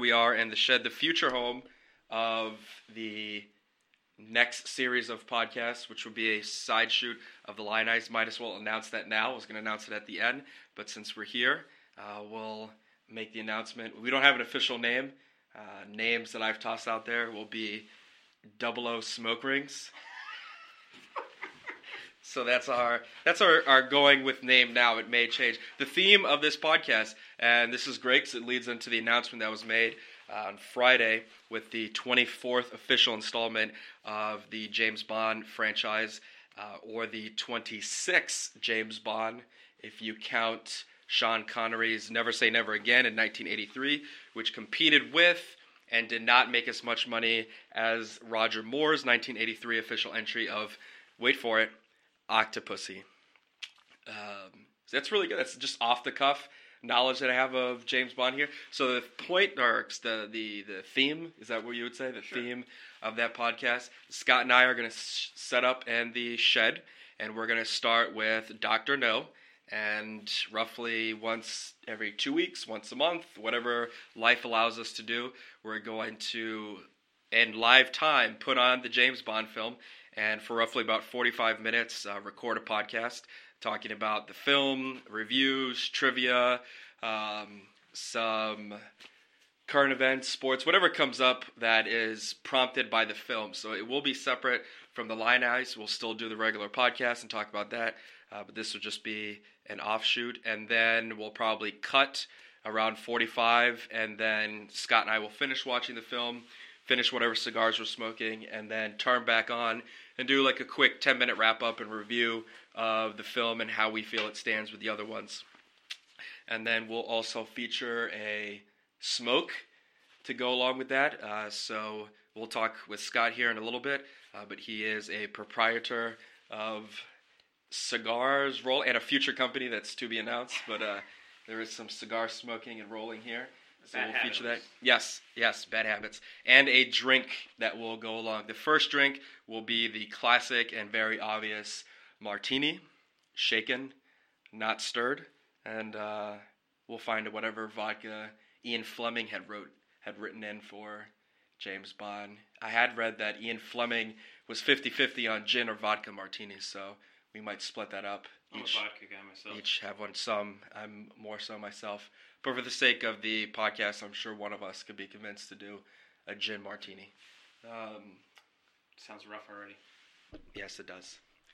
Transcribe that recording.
We are in the shed, the future home of the next series of podcasts, which will be a side shoot of the Lionize. Might as well announce that now. I was going to announce it at the end, but since we're here, uh, we'll make the announcement. We don't have an official name. Uh, names that I've tossed out there will be Double O Smoke Rings. So that's our that's our, our going with name now. It may change. The theme of this podcast, and this is great because it leads into the announcement that was made uh, on Friday with the 24th official installment of the James Bond franchise, uh, or the 26th James Bond, if you count Sean Connery's Never Say Never Again in 1983, which competed with and did not make as much money as Roger Moore's 1983 official entry of, wait for it, Octopussy. Um, that's really good. That's just off the cuff knowledge that I have of James Bond here. So the point, or the the the theme, is that what you would say? The Sure. theme of that podcast. Scott and I are going to s- set up in the shed, and we're going to start with Doctor No. And roughly once every two weeks, once a month, whatever life allows us to do, we're going to, in live time, put on the James Bond film and for roughly about 45 minutes, uh, record a podcast talking about the film, reviews, trivia, um, some current events, sports, whatever comes up that is prompted by the film. So it will be separate from the Lionize. We'll still do the regular podcast and talk about that, uh, but this will just be an offshoot. And then we'll probably cut around 45, and then Scott and I will finish watching the film, finish whatever cigars we're smoking, and then turn back on and do like a quick 10 minute wrap up and review of the film and how we feel it stands with the other ones. And then we'll also feature a smoke to go along with that. Uh, so we'll talk with Scott here in a little bit, uh, but he is a proprietor of cigars, roll, and a future company that's to be announced. But uh, there is some cigar smoking and rolling here. Bad we'll feature that. Yes, yes, bad habits. And a drink that will go along. The first drink will be the classic and very obvious martini, shaken, not stirred, and uh, we'll find whatever vodka Ian Fleming had wrote had written in for James Bond. I had read that Ian Fleming was 50-50 on gin or vodka martinis, so we might split that up. I'm Each a vodka guy myself. each have one. Some I'm more so myself, but for the sake of the podcast, I'm sure one of us could be convinced to do a gin martini. Um, Sounds rough already. yes, it does.